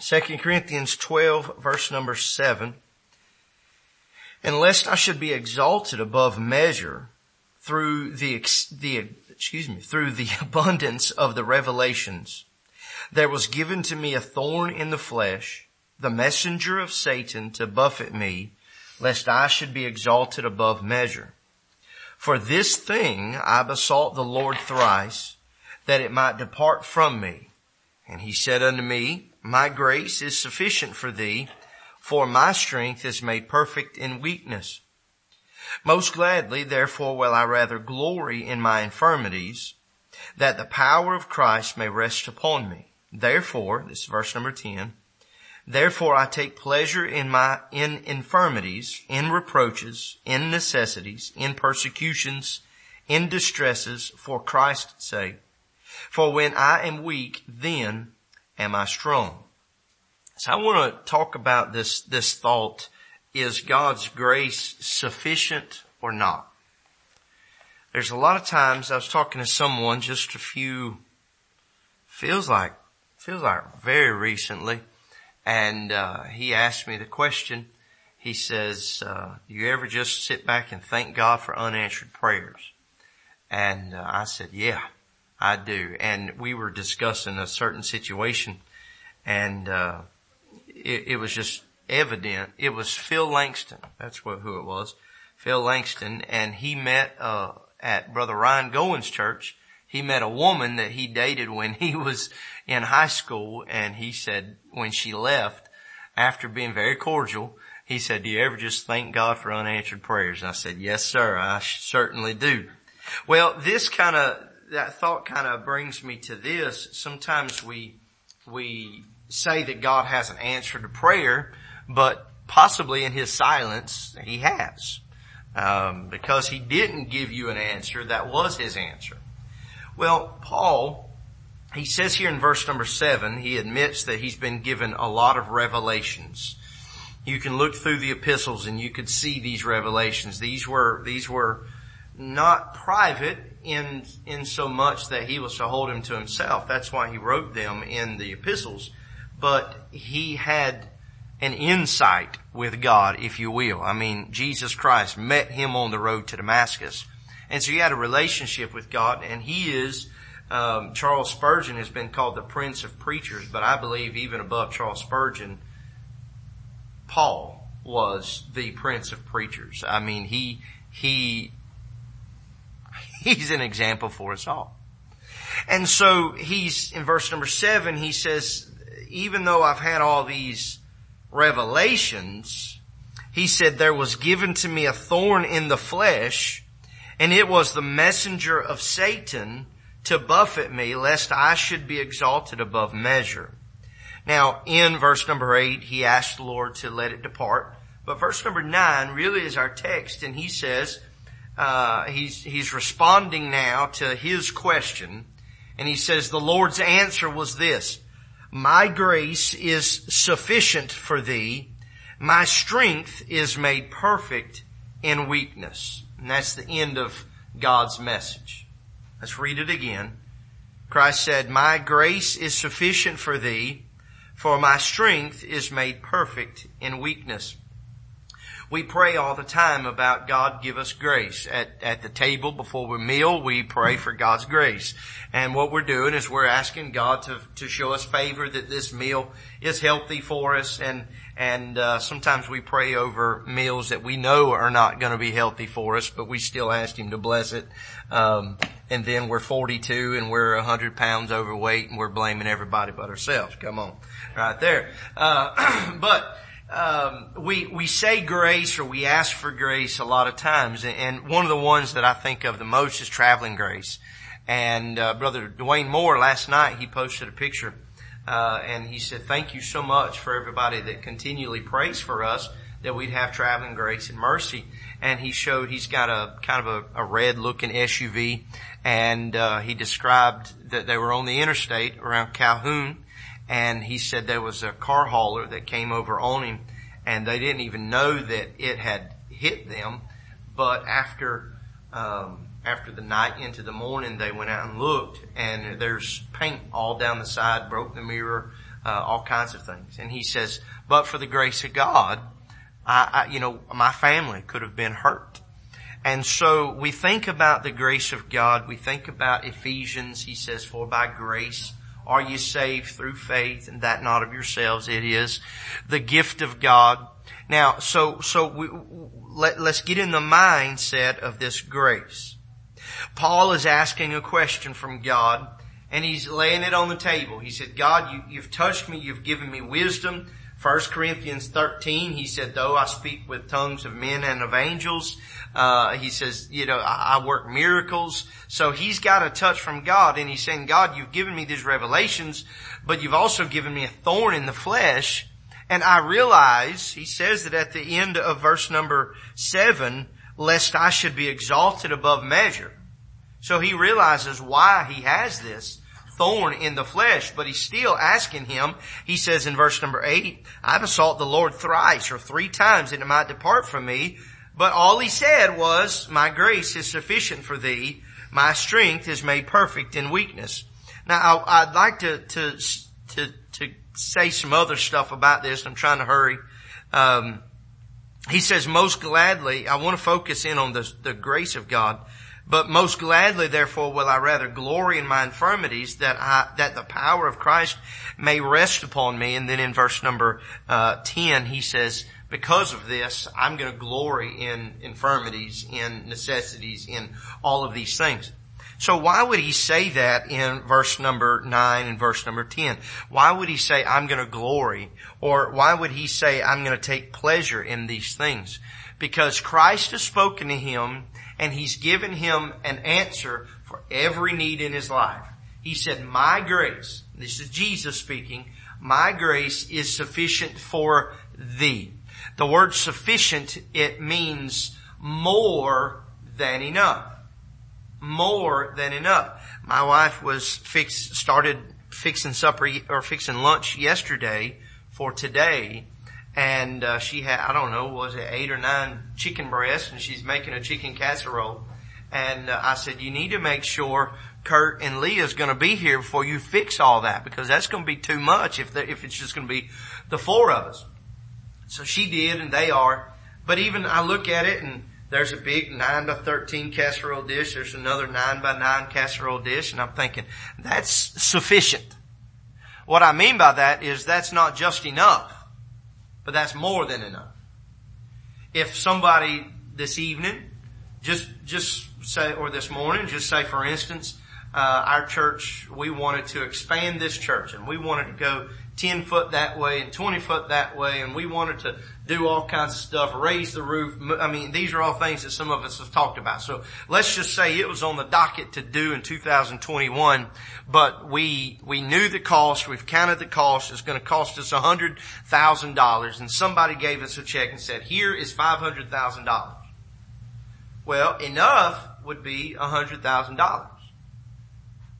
2 Corinthians 12 verse number 7. And lest I should be exalted above measure through the, the, excuse me, through the abundance of the revelations, there was given to me a thorn in the flesh, the messenger of Satan to buffet me, lest I should be exalted above measure. For this thing I besought the Lord thrice, that it might depart from me. And he said unto me, my grace is sufficient for thee, for my strength is made perfect in weakness. Most gladly, therefore, will I rather glory in my infirmities, that the power of Christ may rest upon me. Therefore, this is verse number 10, therefore I take pleasure in my, in infirmities, in reproaches, in necessities, in persecutions, in distresses, for Christ's sake. For when I am weak, then am I strong? So I want to talk about this, this thought, is God's grace sufficient or not? There's a lot of times I was talking to someone just a few, feels like, feels like very recently, and uh, he asked me the question. He says, uh, "Do you ever just sit back and thank God for unanswered prayers?" And uh, I said, "Yeah, I do." And we were discussing a certain situation and uh, it, it, was just evident. It was Phil Langston. That's what, who it was. Phil Langston, and he met uh, at Brother Ryan Goins' church. He met a woman that he dated when he was in high school, and he said when she left, after being very cordial, he said, "Do you ever just thank God for unanswered prayers?" And I said, "Yes, sir. I certainly do." Well, this kind of that thought kind of brings me to this. Sometimes we we say that God hasn't answered a prayer, but possibly in his silence, he has. Um, because he didn't give you an answer, that was his answer. Well, Paul, he says here in verse number seven, he admits that he's been given a lot of revelations. You can look through the epistles and you could see these revelations. These were, these were not private in, in so much that he was to hold him to himself. That's why he wrote them in the epistles but he had an insight with God, if you will. I mean, Jesus Christ met him on the road to Damascus. And so he had a relationship with God and he is, um, Charles Spurgeon has been called the prince of preachers, but I believe even above Charles Spurgeon, Paul was the prince of preachers. I mean, he, he, he's an example for us all. And so he's, in verse number seven, he says, even though I've had all these revelations, he said there was given to me a thorn in the flesh and it was the messenger of Satan to buffet me lest I should be exalted above measure. Now in verse number eight, he asked the Lord to let it depart. But verse number nine really is our text and he says, uh, he's, he's responding now to his question and he says the Lord's answer was this, my grace is sufficient for thee. My strength is made perfect in weakness. And that's the end of God's message. Let's read it again. Christ said, my grace is sufficient for thee, for my strength is made perfect in weakness. We pray all the time about God give us grace. At, at the table before we meal, we pray for God's grace. And what we're doing is we're asking God to, to show us favor that this meal is healthy for us and, and, uh, sometimes we pray over meals that we know are not going to be healthy for us, but we still ask Him to bless it. Um, and then we're 42 and we're 100 pounds overweight and we're blaming everybody but ourselves. Come on. Right there. Uh, but, um, we we say grace or we ask for grace a lot of times, and one of the ones that I think of the most is traveling grace. And uh, brother Dwayne Moore last night he posted a picture, uh, and he said, "Thank you so much for everybody that continually prays for us that we'd have traveling grace and mercy." And he showed he's got a kind of a, a red looking SUV, and uh, he described that they were on the interstate around Calhoun and he said there was a car hauler that came over on him and they didn't even know that it had hit them. But after, um, after the night into the morning, they went out and looked and there's paint all down the side, broke the mirror, uh, all kinds of things. And he says, but for the grace of God, I, I, you know, my family could have been hurt. And so we think about the grace of God. We think about Ephesians. He says, for by grace are you saved through faith and that not of yourselves. It is the gift of God. Now, so, so we, let, let's get in the mindset of this grace. Paul is asking a question from God and he's laying it on the table. He said, God, you, you've touched me. You've given me wisdom. 1 Corinthians 13, he said, though I speak with tongues of men and of angels, uh, he says, you know, I, I, work miracles. So he's got a touch from God and he's saying, God, you've given me these revelations, but you've also given me a thorn in the flesh. And I realize, he says that at the end of verse number seven, lest I should be exalted above measure. So he realizes why he has this thorn in the flesh, but he's still asking him. He says in verse number eight, I besought the Lord thrice or three times that it might depart from me. But all he said was, my grace is sufficient for thee. My strength is made perfect in weakness. Now I, would like to, to, to, to say some other stuff about this. I'm trying to hurry. Um, he says, most gladly, I want to focus in on the, the grace of God. But most gladly, therefore, will I rather glory in my infirmities that I, that the power of Christ may rest upon me. And then in verse number, uh, 10, he says, because of this, I'm going to glory in infirmities, in necessities, in all of these things. So why would he say that in verse number 9 and verse number 10? Why would he say, I'm going to glory? Or why would he say, I'm going to take pleasure in these things? Because Christ has spoken to him and he's given him an answer for every need in his life. He said, my grace, this is Jesus speaking, my grace is sufficient for thee. The word sufficient, it means more than enough. More than enough. My wife was fix, started fixing supper or fixing lunch yesterday for today and uh, she had I don't know was it eight or nine chicken breasts, and she's making a chicken casserole. And uh, I said, you need to make sure Kurt and Leah is going to be here before you fix all that because that's going to be too much if if it's just going to be the four of us. So she did, and they are. But even I look at it, and there's a big nine by thirteen casserole dish. There's another nine by nine casserole dish, and I'm thinking that's sufficient. What I mean by that is that's not just enough. But that's more than enough. If somebody this evening, just, just say, or this morning, just say for instance, uh, our church, we wanted to expand this church and we wanted to go 10 foot that way and 20 foot that way and we wanted to do all kinds of stuff, raise the roof. I mean, these are all things that some of us have talked about. So let's just say it was on the docket to do in 2021, but we, we knew the cost, we've counted the cost, it's going to cost us $100,000 and somebody gave us a check and said, here is $500,000. Well, enough would be $100,000.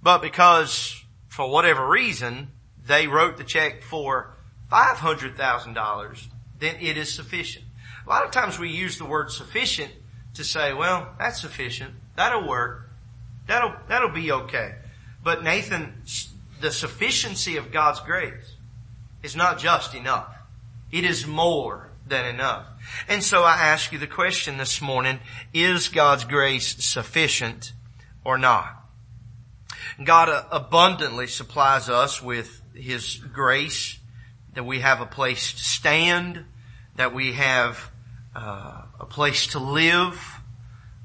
But because for whatever reason, they wrote the check for $500,000, then it is sufficient. A lot of times we use the word sufficient to say, well, that's sufficient. That'll work. That'll, that'll be okay. But Nathan, the sufficiency of God's grace is not just enough. It is more than enough. And so I ask you the question this morning, is God's grace sufficient or not? God abundantly supplies us with his grace, that we have a place to stand, that we have uh, a place to live.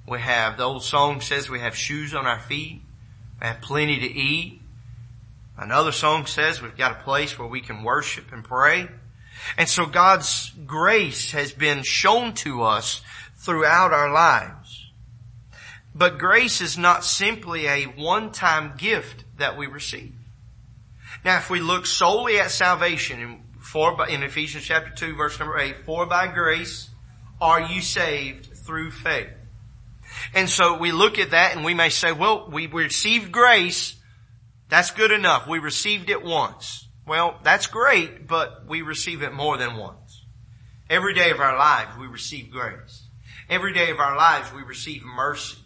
We have, the old song says we have shoes on our feet. We have plenty to eat. Another song says we've got a place where we can worship and pray. And so God's grace has been shown to us throughout our lives. But grace is not simply a one-time gift that we receive. Now, if we look solely at salvation in, Ephesians chapter 2 verse number 8, for by grace are you saved through faith. And so we look at that and we may say, well, we received grace. That's good enough. We received it once. Well, that's great, but we receive it more than once. Every day of our lives we receive grace. Every day of our lives we receive mercy.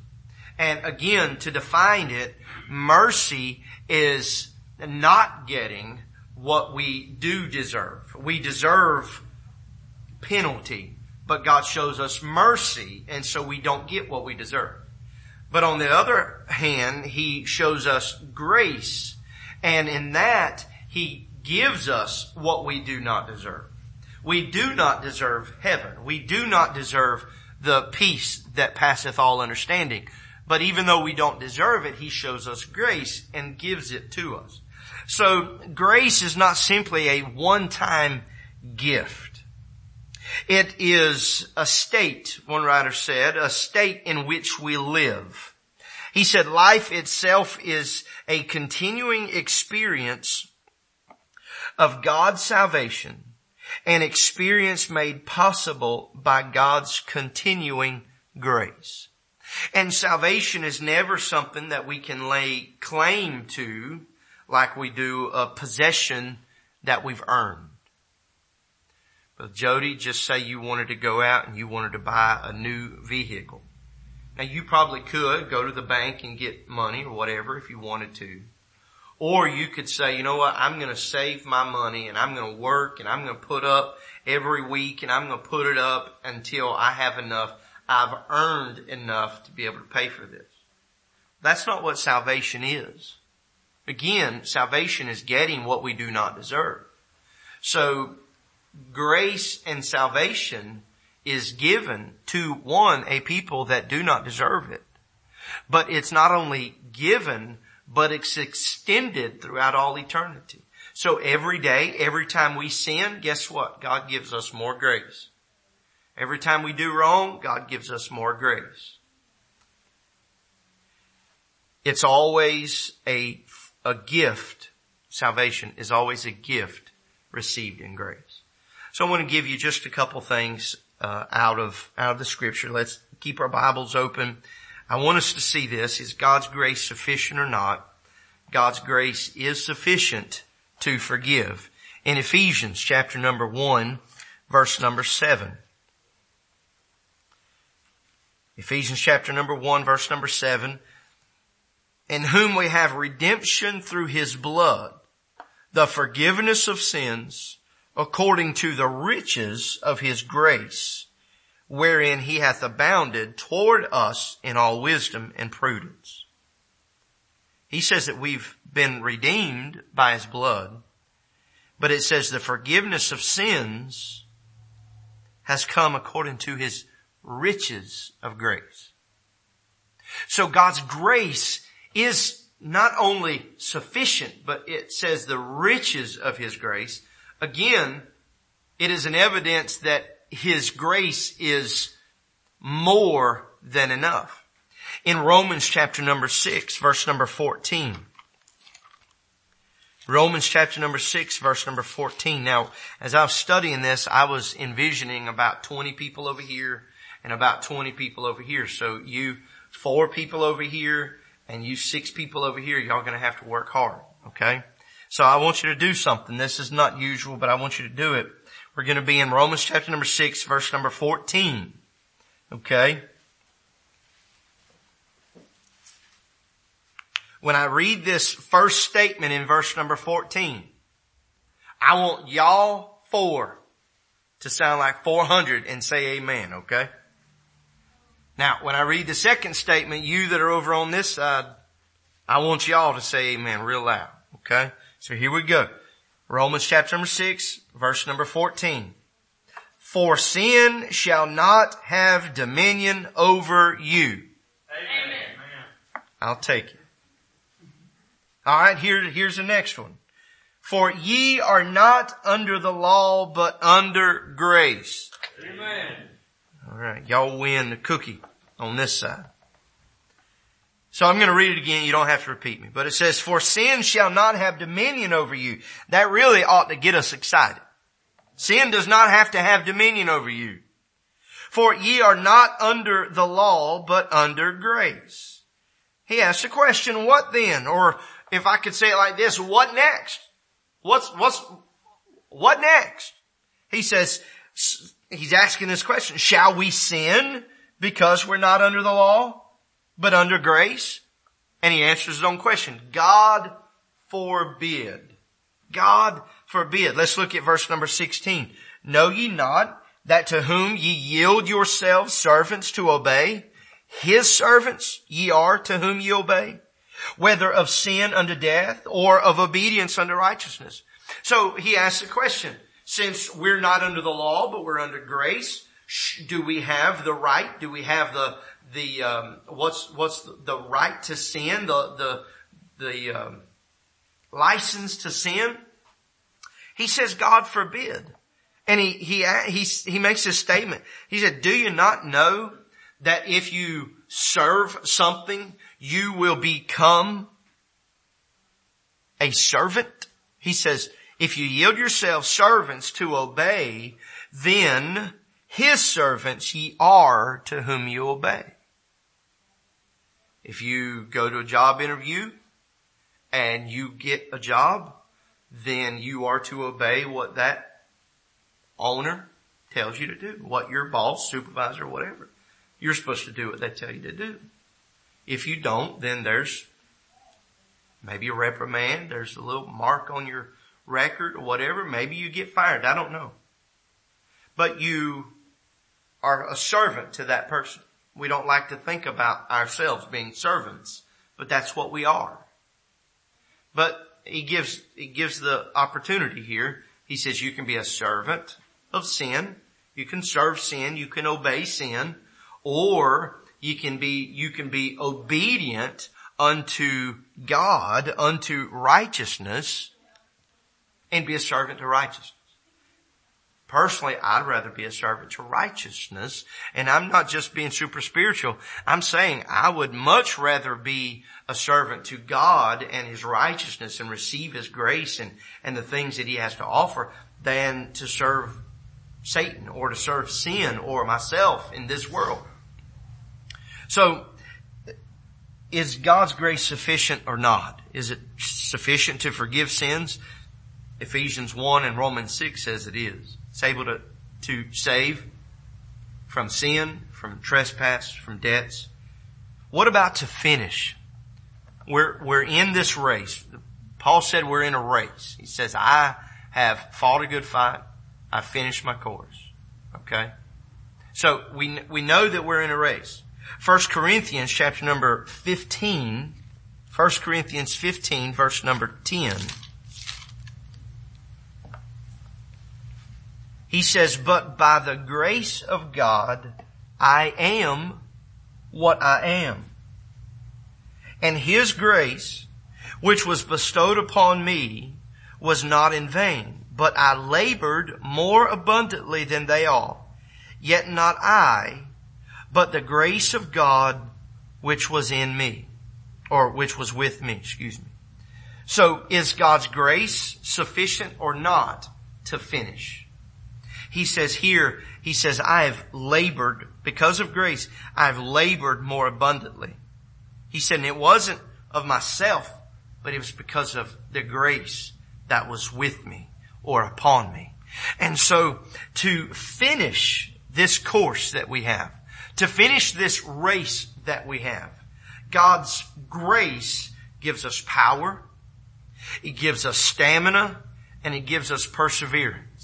And again, to define it, mercy is not getting what we do deserve. We deserve penalty, but God shows us mercy and so we don't get what we deserve. But on the other hand, He shows us grace and in that He gives us what we do not deserve. We do not deserve heaven. We do not deserve the peace that passeth all understanding. But even though we don't deserve it, He shows us grace and gives it to us. So grace is not simply a one-time gift. It is a state, one writer said, a state in which we live. He said life itself is a continuing experience of God's salvation, an experience made possible by God's continuing grace. And salvation is never something that we can lay claim to like we do a possession that we've earned. But Jody, just say you wanted to go out and you wanted to buy a new vehicle. Now you probably could go to the bank and get money or whatever if you wanted to. Or you could say, you know what, I'm going to save my money and I'm going to work and I'm going to put up every week and I'm going to put it up until I have enough. I've earned enough to be able to pay for this. That's not what salvation is. Again, salvation is getting what we do not deserve. So grace and salvation is given to one, a people that do not deserve it. But it's not only given, but it's extended throughout all eternity. So every day, every time we sin, guess what? God gives us more grace. Every time we do wrong, God gives us more grace. It's always a a gift. Salvation is always a gift received in grace. So I want to give you just a couple things uh, out of out of the scripture. Let's keep our Bibles open. I want us to see this: is God's grace sufficient or not? God's grace is sufficient to forgive. In Ephesians chapter number one, verse number seven. Ephesians chapter number one, verse number seven in whom we have redemption through his blood, the forgiveness of sins according to the riches of his grace, wherein he hath abounded toward us in all wisdom and prudence. He says that we've been redeemed by his blood, but it says the forgiveness of sins has come according to his riches of grace. So God's grace is not only sufficient, but it says the riches of His grace. Again, it is an evidence that His grace is more than enough. In Romans chapter number 6, verse number 14, Romans chapter number 6 verse number 14. Now, as I was studying this, I was envisioning about 20 people over here and about 20 people over here. So you four people over here and you six people over here, y'all gonna have to work hard, okay? So I want you to do something. This is not usual, but I want you to do it. We're gonna be in Romans chapter number six, verse number 14. Okay? When I read this first statement in verse number 14, I want y'all four to sound like 400 and say amen, okay? Now, when I read the second statement, you that are over on this side, I want y'all to say amen real loud. Okay? So here we go. Romans chapter number six, verse number 14. For sin shall not have dominion over you. Amen. I'll take it. Alright, here, here's the next one. For ye are not under the law, but under grace. Amen. All right, y'all win the cookie on this side. So I'm going to read it again. You don't have to repeat me, but it says, for sin shall not have dominion over you. That really ought to get us excited. Sin does not have to have dominion over you. For ye are not under the law, but under grace. He asks a question, what then? Or if I could say it like this, what next? What's, what's, what next? He says, he's asking this question, shall we sin because we're not under the law, but under grace? And he answers his own question. God forbid. God forbid. Let's look at verse number 16. Know ye not that to whom ye yield yourselves servants to obey, his servants ye are to whom ye obey, whether of sin unto death or of obedience unto righteousness. So he asks the question. Since we're not under the law, but we're under grace, do we have the right? Do we have the, the, um, what's, what's the, right to sin? The, the, the, um, license to sin? He says, God forbid. And he, he, he, he makes this statement. He said, do you not know that if you serve something, you will become a servant? He says, if you yield yourselves servants to obey, then his servants ye are to whom you obey. If you go to a job interview and you get a job, then you are to obey what that owner tells you to do, what your boss, supervisor, whatever. You're supposed to do what they tell you to do. If you don't, then there's maybe a reprimand, there's a little mark on your record or whatever. Maybe you get fired. I don't know. But you are a servant to that person. We don't like to think about ourselves being servants, but that's what we are. But he gives, he gives the opportunity here. He says you can be a servant of sin. You can serve sin. You can obey sin or you can be, you can be obedient unto God, unto righteousness and be a servant to righteousness. Personally, I'd rather be a servant to righteousness. And I'm not just being super spiritual. I'm saying I would much rather be a servant to God and His righteousness and receive His grace and, and the things that He has to offer than to serve Satan or to serve sin or myself in this world. So, is God's grace sufficient or not? Is it sufficient to forgive sins? Ephesians 1 and Romans 6 says it is. It's able to, to save from sin, from trespass, from debts. What about to finish? We're, we're in this race. Paul said we're in a race. He says, I have fought a good fight. I finished my course. Okay? So we, we know that we're in a race. 1 Corinthians chapter number 15, 1 Corinthians 15 verse number 10. He says, but by the grace of God, I am what I am. And His grace, which was bestowed upon me, was not in vain, but I labored more abundantly than they all. Yet not I, but the grace of God which was in me, or which was with me, excuse me. So is God's grace sufficient or not to finish? He says here, he says, I have labored because of grace. I've labored more abundantly. He said, and it wasn't of myself, but it was because of the grace that was with me or upon me. And so to finish this course that we have, to finish this race that we have. God's grace gives us power, it gives us stamina, and it gives us perseverance.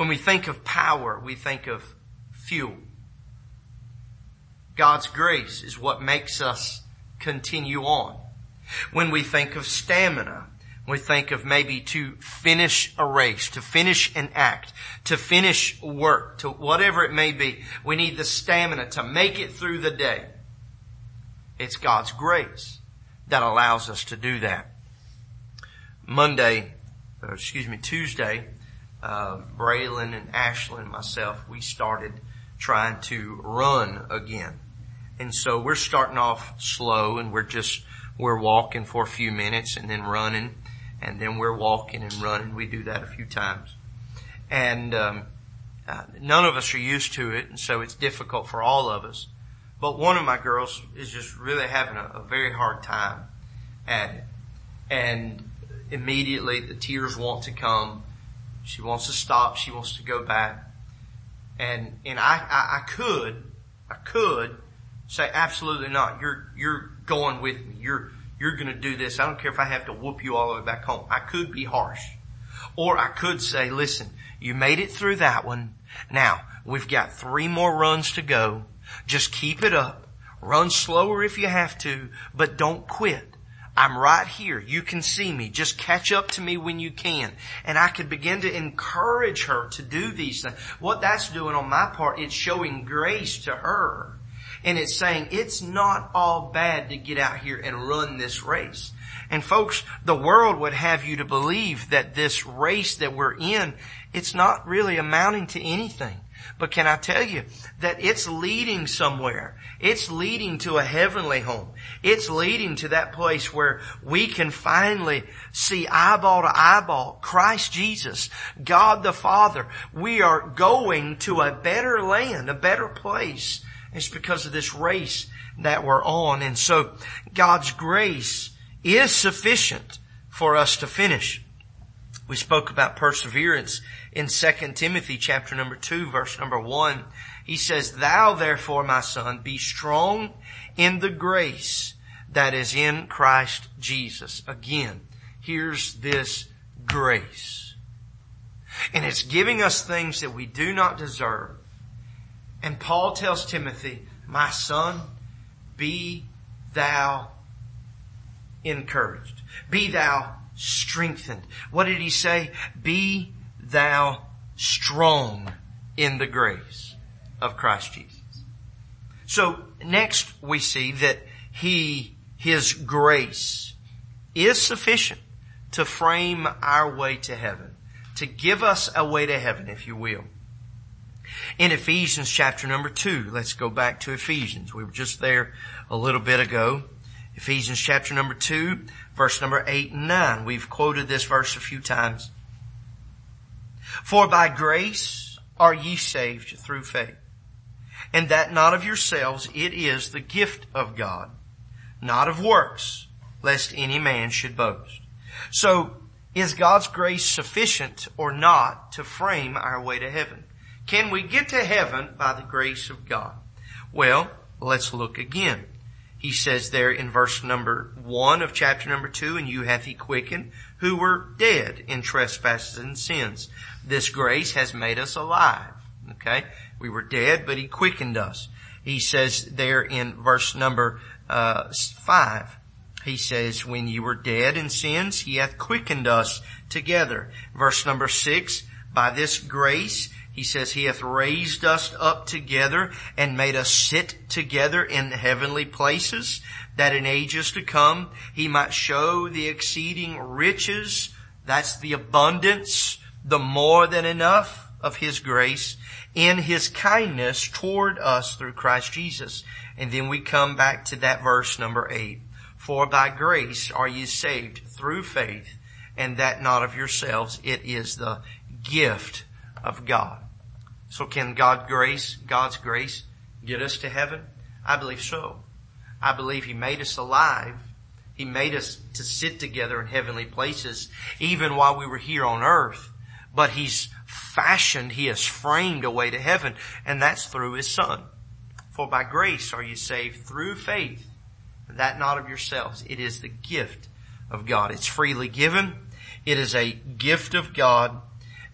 When we think of power, we think of fuel. God's grace is what makes us continue on. When we think of stamina, we think of maybe to finish a race, to finish an act, to finish work, to whatever it may be. We need the stamina to make it through the day. It's God's grace that allows us to do that. Monday, excuse me, Tuesday, uh, Braylon and Ashlyn and myself, we started trying to run again. And so we're starting off slow and we're just, we're walking for a few minutes and then running and then we're walking and running. We do that a few times. And um, uh, none of us are used to it, and so it's difficult for all of us. But one of my girls is just really having a, a very hard time at it. And immediately the tears want to come. She wants to stop. She wants to go back. And, and I, I, I could, I could say absolutely not. You're, you're going with me. You're, you're going to do this. I don't care if I have to whoop you all the way back home. I could be harsh. Or I could say, listen, you made it through that one. Now, we've got three more runs to go. Just keep it up. Run slower if you have to, but don't quit. I'm right here. You can see me. Just catch up to me when you can. And I could begin to encourage her to do these things. What that's doing on my part, it's showing grace to her. And it's saying it's not all bad to get out here and run this race. And folks, the world would have you to believe that this race that we're in, it's not really amounting to anything. But can I tell you that it's leading somewhere? It's leading to a heavenly home. It's leading to that place where we can finally see eyeball to eyeball Christ Jesus, God the Father. We are going to a better land, a better place. It's because of this race that we're on. And so God's grace is sufficient for us to finish. We spoke about perseverance in 2 Timothy chapter number 2 verse number 1. He says, Thou therefore, my son, be strong in the grace that is in Christ Jesus. Again, here's this grace. And it's giving us things that we do not deserve. And Paul tells Timothy, my son, be thou encouraged. Be thou strengthened. What did he say? Be thou strong in the grace of Christ Jesus. So next we see that he, his grace is sufficient to frame our way to heaven, to give us a way to heaven, if you will. In Ephesians chapter number two, let's go back to Ephesians. We were just there a little bit ago. Ephesians chapter number two, verse number eight and nine. We've quoted this verse a few times. For by grace are ye saved through faith. And that not of yourselves, it is the gift of God, not of works, lest any man should boast. So, is God's grace sufficient or not to frame our way to heaven? Can we get to heaven by the grace of God? Well, let's look again. He says there in verse number one of chapter number two, and you hath he quickened who were dead in trespasses and sins. This grace has made us alive. Okay? We were dead, but he quickened us. He says there in verse number uh, five, he says, when you were dead in sins, he hath quickened us together. Verse number six, by this grace, he says, He hath raised us up together and made us sit together in heavenly places that in ages to come He might show the exceeding riches, that's the abundance, the more than enough of His grace in His kindness toward us through Christ Jesus. And then we come back to that verse number eight. For by grace are ye saved through faith and that not of yourselves. It is the gift of God. So can God grace, God's grace get us to heaven? I believe so. I believe He made us alive. He made us to sit together in heavenly places even while we were here on earth. But He's fashioned, He has framed a way to heaven and that's through His Son. For by grace are you saved through faith, that not of yourselves. It is the gift of God. It's freely given. It is a gift of God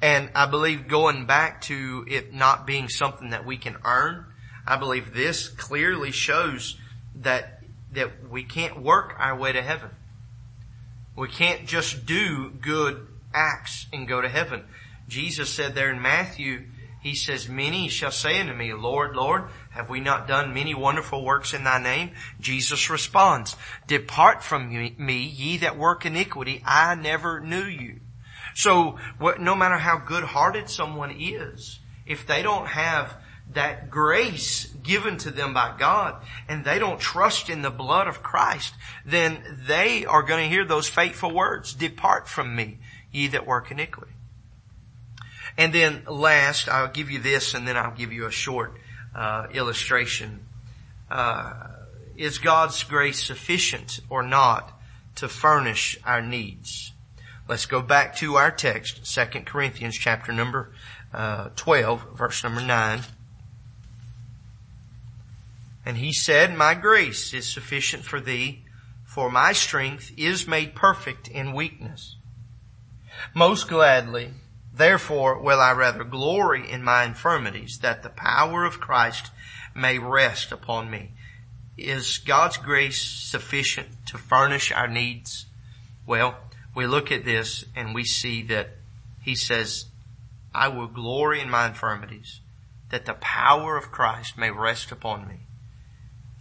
and I believe going back to it not being something that we can earn, I believe this clearly shows that, that we can't work our way to heaven. We can't just do good acts and go to heaven. Jesus said there in Matthew, he says, many shall say unto me, Lord, Lord, have we not done many wonderful works in thy name? Jesus responds, depart from me, ye that work iniquity, I never knew you. So no matter how good-hearted someone is, if they don't have that grace given to them by God and they don't trust in the blood of Christ, then they are going to hear those fateful words, depart from me, ye that work iniquity. And then last, I'll give you this and then I'll give you a short uh, illustration. Uh, is God's grace sufficient or not to furnish our needs? Let's go back to our text, 2 Corinthians chapter number uh, 12, verse number 9. And he said, My grace is sufficient for thee, for my strength is made perfect in weakness. Most gladly, therefore, will I rather glory in my infirmities that the power of Christ may rest upon me. Is God's grace sufficient to furnish our needs? Well, we look at this and we see that he says, I will glory in my infirmities that the power of Christ may rest upon me.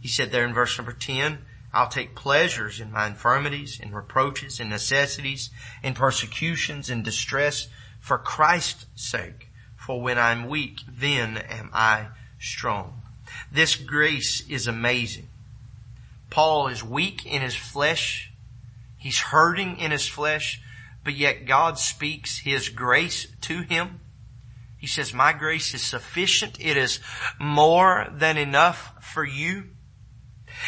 He said there in verse number 10, I'll take pleasures in my infirmities, in reproaches, in necessities, in persecutions, in distress, for Christ's sake. For when I'm weak, then am I strong. This grace is amazing. Paul is weak in his flesh. He's hurting in his flesh, but yet God speaks his grace to him. He says, my grace is sufficient. It is more than enough for you.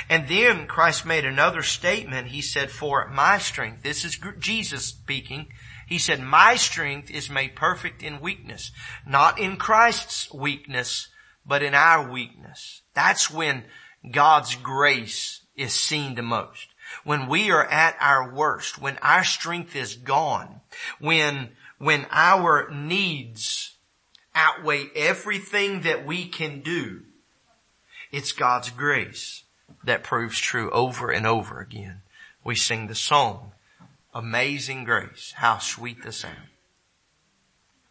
And then Christ made another statement. He said, for my strength, this is Jesus speaking. He said, my strength is made perfect in weakness, not in Christ's weakness, but in our weakness. That's when God's grace is seen the most. When we are at our worst, when our strength is gone, when, when our needs outweigh everything that we can do, it's God's grace that proves true over and over again. We sing the song, Amazing Grace, how sweet the sound.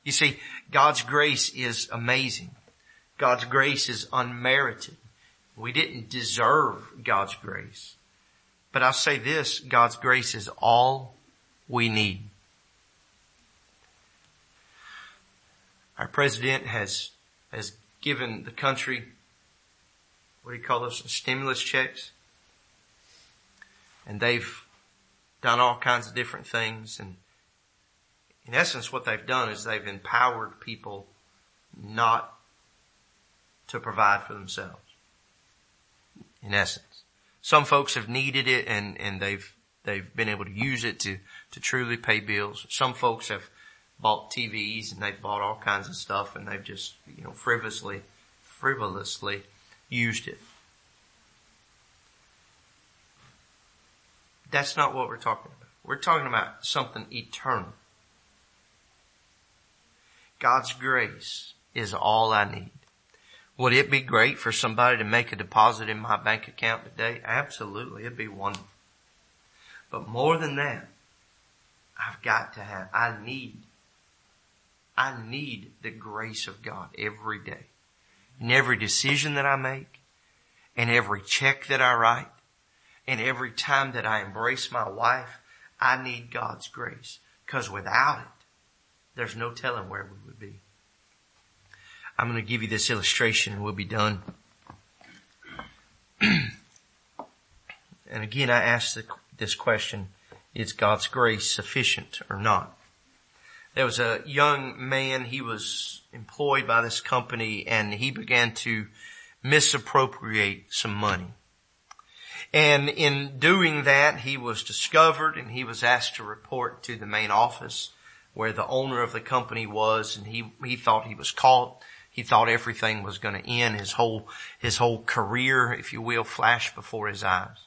You see, God's grace is amazing. God's grace is unmerited. We didn't deserve God's grace. But I'll say this, God's grace is all we need. Our president has, has given the country what do you call those stimulus checks? And they've done all kinds of different things. And in essence, what they've done is they've empowered people not to provide for themselves. In essence, some folks have needed it and, and they've, they've been able to use it to, to truly pay bills. Some folks have bought TVs and they've bought all kinds of stuff and they've just, you know, frivolously, frivolously used it. That's not what we're talking about. We're talking about something eternal. God's grace is all I need. Would it be great for somebody to make a deposit in my bank account today? Absolutely. It'd be wonderful. But more than that, I've got to have, I need, I need the grace of God every day in every decision that I make, in every check that I write, and every time that I embrace my wife, I need God's grace. Cause without it, there's no telling where we would be. I'm going to give you this illustration and we'll be done. and again, I ask this question, is God's grace sufficient or not? There was a young man, he was employed by this company and he began to misappropriate some money. And in doing that, he was discovered and he was asked to report to the main office where the owner of the company was and he, he thought he was caught. He thought everything was going to end. His whole, his whole career, if you will, flashed before his eyes.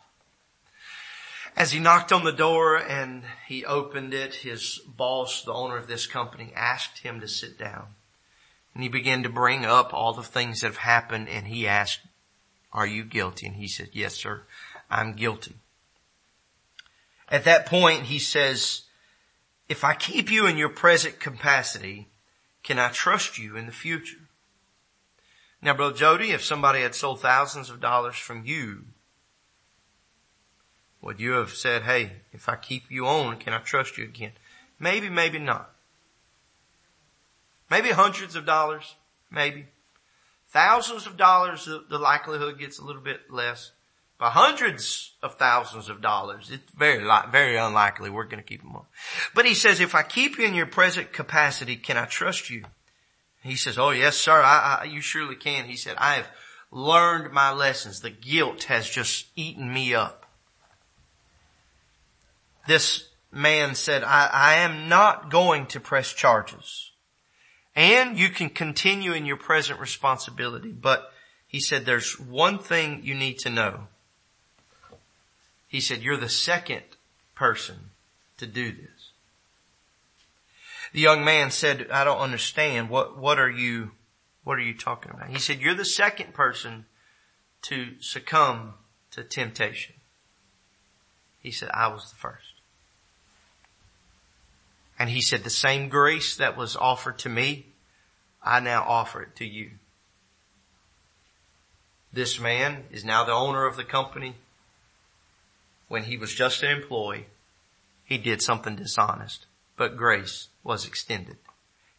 As he knocked on the door and he opened it, his boss, the owner of this company, asked him to sit down. And he began to bring up all the things that have happened and he asked, are you guilty? And he said, yes, sir, I'm guilty. At that point, he says, if I keep you in your present capacity, can I trust you in the future? Now, Brother Jody, if somebody had sold thousands of dollars from you, would you have said, hey, if I keep you on, can I trust you again? Maybe, maybe not. Maybe hundreds of dollars, maybe. Thousands of dollars, the likelihood gets a little bit less. By hundreds of thousands of dollars, it's very, very unlikely we're going to keep them on. But he says, if I keep you in your present capacity, can I trust you? He says, oh yes, sir, I, I, you surely can. He said, I have learned my lessons. The guilt has just eaten me up this man said, I, I am not going to press charges. And you can continue in your present responsibility. But he said, there's one thing you need to know. He said, you're the second person to do this. The young man said, I don't understand. What, what are you, what are you talking about? He said, you're the second person to succumb to temptation. He said, I was the first. And he said, the same grace that was offered to me, I now offer it to you. This man is now the owner of the company. When he was just an employee, he did something dishonest, but grace was extended.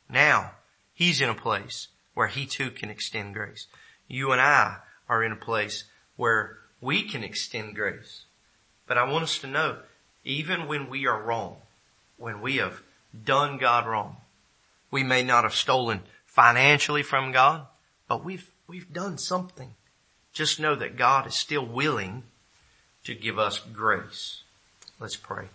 Now he's in a place where he too can extend grace. You and I are in a place where we can extend grace. But I want us to know, even when we are wrong, when we have done God wrong, we may not have stolen financially from God, but we've, we've done something. Just know that God is still willing to give us grace. Let's pray.